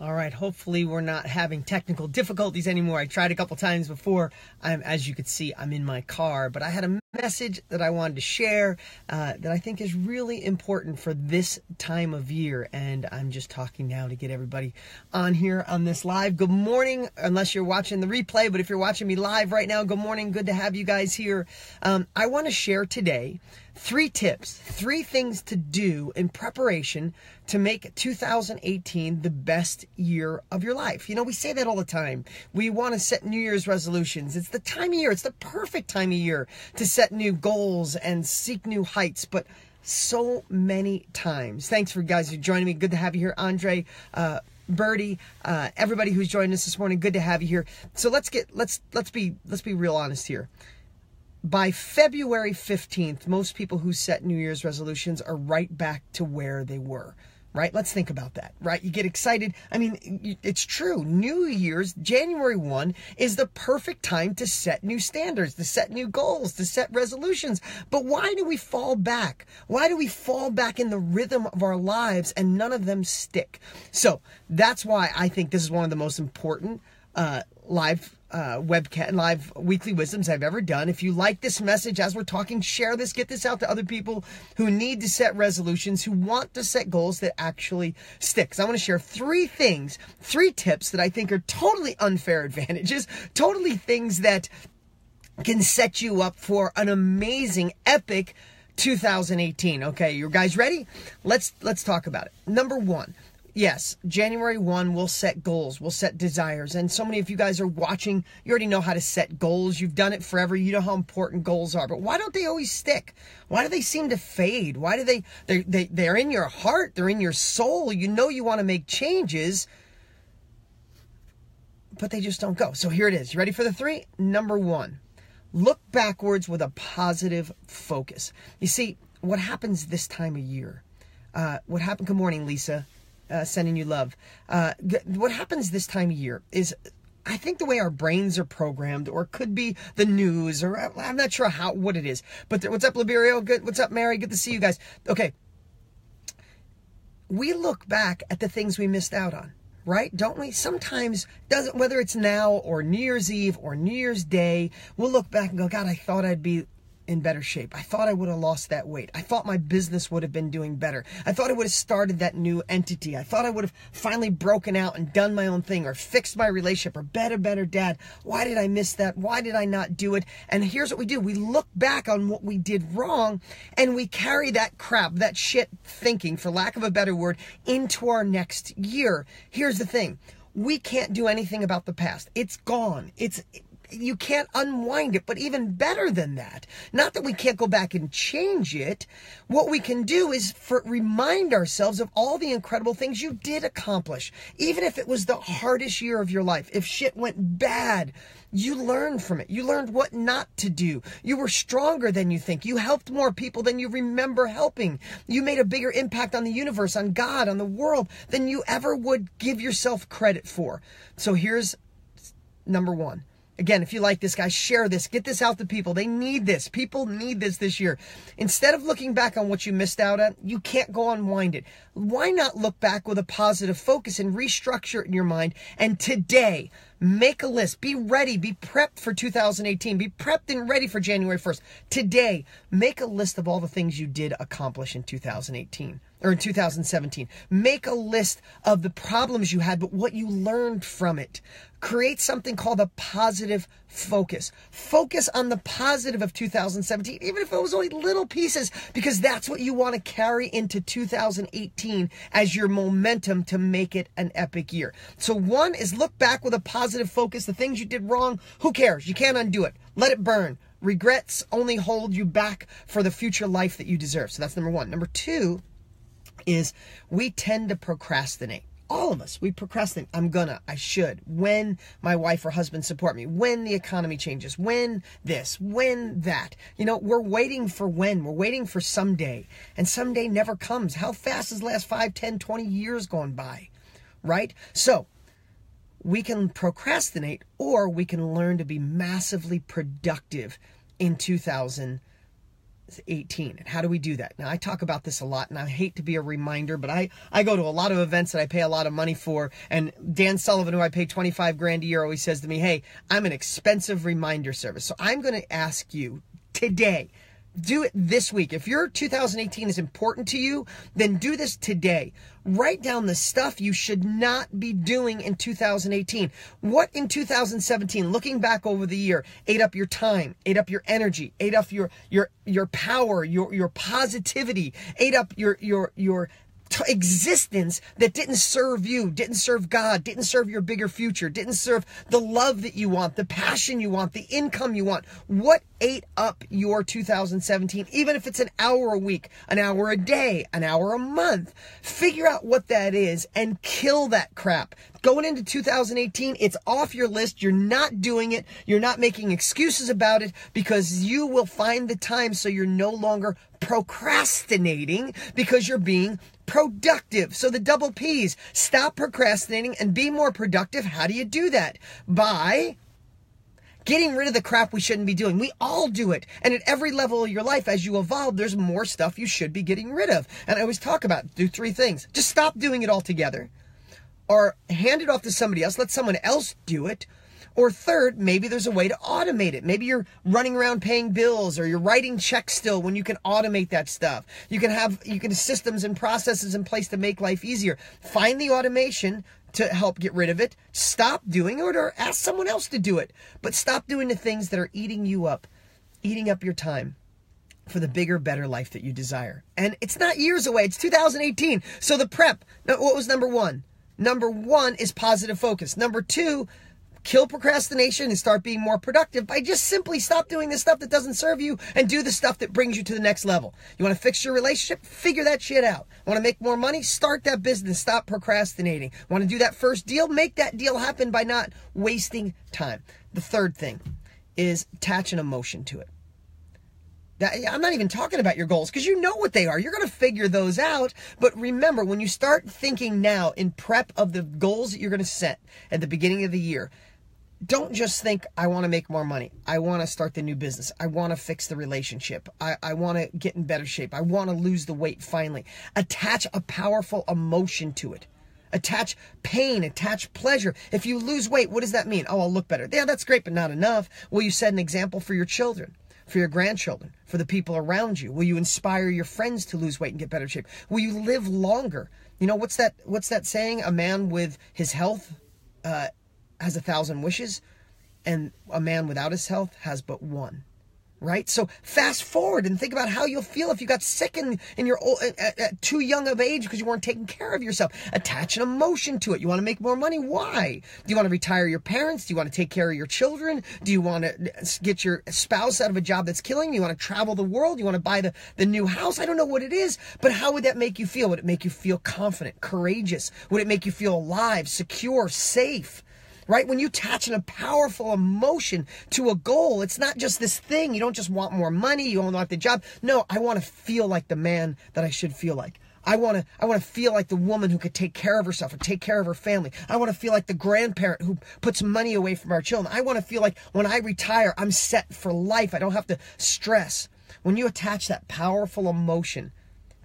All right, hopefully we're not having technical difficulties anymore. I tried a couple times before. I'm, as you could see, I'm in my car, but I had a message that I wanted to share uh, that I think is really important for this time of year. And I'm just talking now to get everybody on here on this live. Good morning, unless you're watching the replay, but if you're watching me live right now, good morning. Good to have you guys here. Um, I want to share today three tips, three things to do in preparation to make 2018 the best year of your life. You know, we say that all the time. We want to set New Year's resolutions. It's the time of year, it's the perfect time of year to set new goals and seek new heights. But so many times. Thanks for guys for joining me. Good to have you here, Andre. Uh, Birdie, uh, everybody who's joined us this morning, good to have you here. So let's get let's let's be let's be real honest here by February 15th, most people who set New Year's resolutions are right back to where they were. Right? Let's think about that, right? You get excited. I mean, it's true. New Year's, January 1, is the perfect time to set new standards, to set new goals, to set resolutions. But why do we fall back? Why do we fall back in the rhythm of our lives and none of them stick? So that's why I think this is one of the most important uh, live uh, webcast live weekly wisdoms I've ever done. If you like this message as we're talking, share this, get this out to other people who need to set resolutions, who want to set goals that actually sticks. I want to share three things, three tips that I think are totally unfair advantages, totally things that can set you up for an amazing, epic 2018. Okay, you guys ready? Let's let's talk about it. Number 1 yes, January 1, we'll set goals, we'll set desires. And so many of you guys are watching, you already know how to set goals. You've done it forever. You know how important goals are. But why don't they always stick? Why do they seem to fade? Why do they, they, they they're in your heart, they're in your soul. You know you want to make changes, but they just don't go. So here it is. You ready for the three? Number one, look backwards with a positive focus. You see, what happens this time of year? Uh, what happened? Good morning, Lisa uh, sending you love. Uh, what happens this time of year is I think the way our brains are programmed, or could be the news, or I'm not sure how what it is. But what's up, Liberio? Good. What's up, Mary? Good to see you guys. Okay. We look back at the things we missed out on, right? Don't we? Sometimes doesn't whether it's now or New Year's Eve or New Year's Day, we'll look back and go, God, I thought I'd be in better shape. I thought I would have lost that weight. I thought my business would have been doing better. I thought I would have started that new entity. I thought I would have finally broken out and done my own thing or fixed my relationship or better, better dad. Why did I miss that? Why did I not do it? And here's what we do. We look back on what we did wrong and we carry that crap, that shit thinking, for lack of a better word, into our next year. Here's the thing. We can't do anything about the past. It's gone. It's you can't unwind it. But even better than that, not that we can't go back and change it, what we can do is for, remind ourselves of all the incredible things you did accomplish. Even if it was the hardest year of your life, if shit went bad, you learned from it. You learned what not to do. You were stronger than you think. You helped more people than you remember helping. You made a bigger impact on the universe, on God, on the world than you ever would give yourself credit for. So here's number one Again, if you like this guy, share this. Get this out to people. They need this. People need this this year. Instead of looking back on what you missed out on, you can't go unwind it. Why not look back with a positive focus and restructure it in your mind? And today, make a list. Be ready. Be prepped for 2018. Be prepped and ready for January 1st. Today, make a list of all the things you did accomplish in 2018 or in 2017. Make a list of the problems you had, but what you learned from it. Create something called a positive focus. Focus on the positive of 2017, even if it was only little pieces, because that's what you want to carry into 2018 as your momentum to make it an epic year. So, one is look back with a positive focus. The things you did wrong, who cares? You can't undo it. Let it burn. Regrets only hold you back for the future life that you deserve. So, that's number one. Number two, is we tend to procrastinate. All of us, we procrastinate. I'm gonna, I should. When my wife or husband support me, when the economy changes, when this, when that. You know, we're waiting for when, we're waiting for someday, and someday never comes. How fast has the last 5, 10, 20 years gone by? Right? So, we can procrastinate or we can learn to be massively productive in 2000 18 and how do we do that? Now i talk about this a lot and i hate to be a reminder but i i go to a lot of events that i pay a lot of money for and dan sullivan who i pay 25 grand a year always says to me hey i'm an expensive reminder service so i'm going to ask you today do it this week. If your 2018 is important to you, then do this today. Write down the stuff you should not be doing in 2018. What in 2017, looking back over the year, ate up your time, ate up your energy, ate up your your your power, your your positivity, ate up your your your existence that didn't serve you, didn't serve God, didn't serve your bigger future, didn't serve the love that you want, the passion you want, the income you want. What ate up your 2017, even if it's an hour a week, an hour a day, an hour a month? Figure out what that is and kill that crap. Going into 2018, it's off your list. You're not doing it. You're not making excuses about it because you will find the time so you're no longer procrastinating because you're being productive. So the double P's, stop procrastinating and be more productive. How do you do that? By getting rid of the crap we shouldn't be doing. We all do it. And at every level of your life, as you evolve, there's more stuff you should be getting rid of. And I always talk about do three things. Just stop doing it altogether or hand it off to somebody else. Let someone else do it or third, maybe there's a way to automate it. Maybe you're running around paying bills or you're writing checks still when you can automate that stuff. You can have you can systems and processes in place to make life easier. Find the automation to help get rid of it. Stop doing it or ask someone else to do it. But stop doing the things that are eating you up, eating up your time for the bigger, better life that you desire. And it's not years away, it's 2018. So the prep, what was number one? Number one is positive focus. Number two, kill procrastination and start being more productive by just simply stop doing the stuff that doesn't serve you and do the stuff that brings you to the next level. You want to fix your relationship? Figure that shit out. Want to make more money? Start that business. Stop procrastinating. Want to do that first deal? Make that deal happen by not wasting time. The third thing is attach an emotion to it. I'm not even talking about your goals because you know what they are. You're going to figure those out. But remember, when you start thinking now in prep of the goals that you're going to set at the beginning of the year, don't just think I want to make more money. I want to start the new business. I want to fix the relationship. I, I want to get in better shape. I want to lose the weight finally. Attach a powerful emotion to it. Attach pain, attach pleasure. If you lose weight, what does that mean? Oh, I'll look better. Yeah, that's great, but not enough. Will you set an example for your children? For your grandchildren, for the people around you? Will you inspire your friends to lose weight and get better shape? Will you live longer? You know what's that? What's that saying? A man with his health uh, has a thousand wishes, and a man without his health has but one. Right? So fast forward and think about how you'll feel if you got sick in, in your old, at, at too young of age because you weren't taking care of yourself. Attach an emotion to it. You want to make more money? Why? Do you want to retire your parents? Do you want to take care of your children? Do you want to uh, get your spouse out of a job that's killing you? You want to travel the world? You want to buy the, the new house? I don't know what it is, but how would that make you feel? Would it make you feel confident, courageous? Would it make you feel alive, secure, safe? Right? When you attach a powerful emotion to a goal, it's not just this thing. You don't just want more money, you don't want the job. No, I want to feel like the man that I should feel like. I want to I want to feel like the woman who could take care of herself and take care of her family. I want to feel like the grandparent who puts money away from our children. I want to feel like when I retire, I'm set for life. I don't have to stress. When you attach that powerful emotion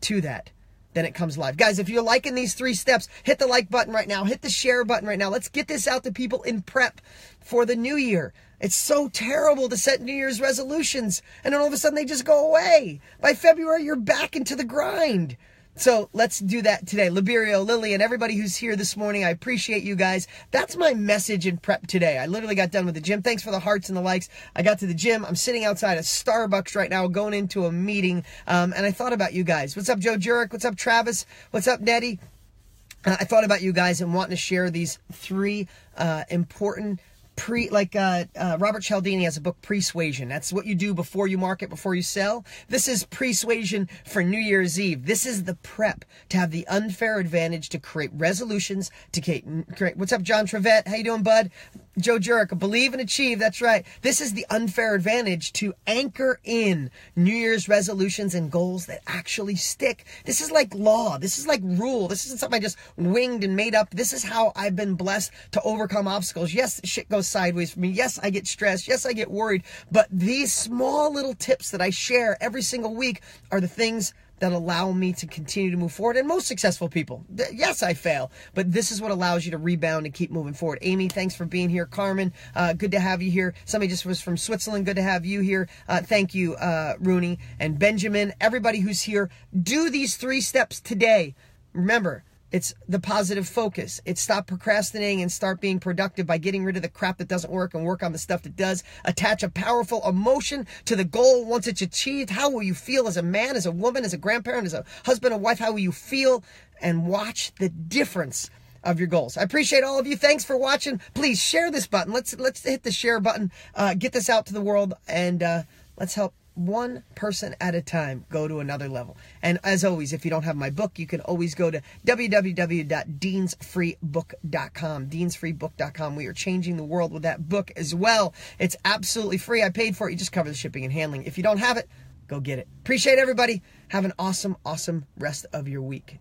to that, then it comes live. Guys, if you're liking these three steps, hit the like button right now. Hit the share button right now. Let's get this out to people in prep for the new year. It's so terrible to set New Year's resolutions and then all of a sudden they just go away. By February, you're back into the grind. So let's do that today. Liberio, Lily, and everybody who's here this morning, I appreciate you guys. That's my message in prep today. I literally got done with the gym. Thanks for the hearts and the likes. I got to the gym. I'm sitting outside of Starbucks right now, going into a meeting, um, and I thought about you guys. What's up, Joe Jurek? What's up, Travis? What's up, Nettie? Uh, I thought about you guys and wanting to share these three uh, important pre like uh, uh, Robert Cialdini has a book Pre-Suasion. That's what you do before you market, before you sell. This is Pre-Suasion for New Year's Eve. This is the prep to have the unfair advantage to create resolutions to create. What's up, John Trevette? How you doing, bud? Joe Jurek, believe and achieve. That's right. This is the unfair advantage to anchor in New Year's resolutions and goals that actually stick. This is like law. This is like rule. This isn't something I just winged and made up. This is how I've been blessed to overcome obstacles. Yes, shit goes sideways for me. Yes, I get stressed. Yes, I get worried. But these small little tips that I share every single week are the things that allow me to continue to move forward. And most successful people, yes, I fail, but this is what allows you to rebound and keep moving forward. Amy, thanks for being here. Carmen, uh, good to have you here. Somebody just was from Switzerland. Good to have you here. Uh, thank you, uh, Rooney and Benjamin. Everybody who's here, do these three steps today. Remember, it's the positive focus. It's stop procrastinating and start being productive by getting rid of the crap that doesn't work and work on the stuff that does. Attach a powerful emotion to the goal once it's achieved. How will you feel as a man, as a woman, as a grandparent, as a husband, a wife? How will you feel? And watch the difference of your goals. I appreciate all of you. Thanks for watching. Please share this button. Let's let's hit the share button. Uh, get this out to the world and uh, let's help one person at a time go to another level. And as always, if you don't have my book, you can always go to www.deansfreebook.com. Deansfreebook.com. We are changing the world with that book as well. It's absolutely free. I paid for it. You just cover the shipping and handling. If you don't have it, go get it. Appreciate everybody. Have an awesome, awesome rest of your week.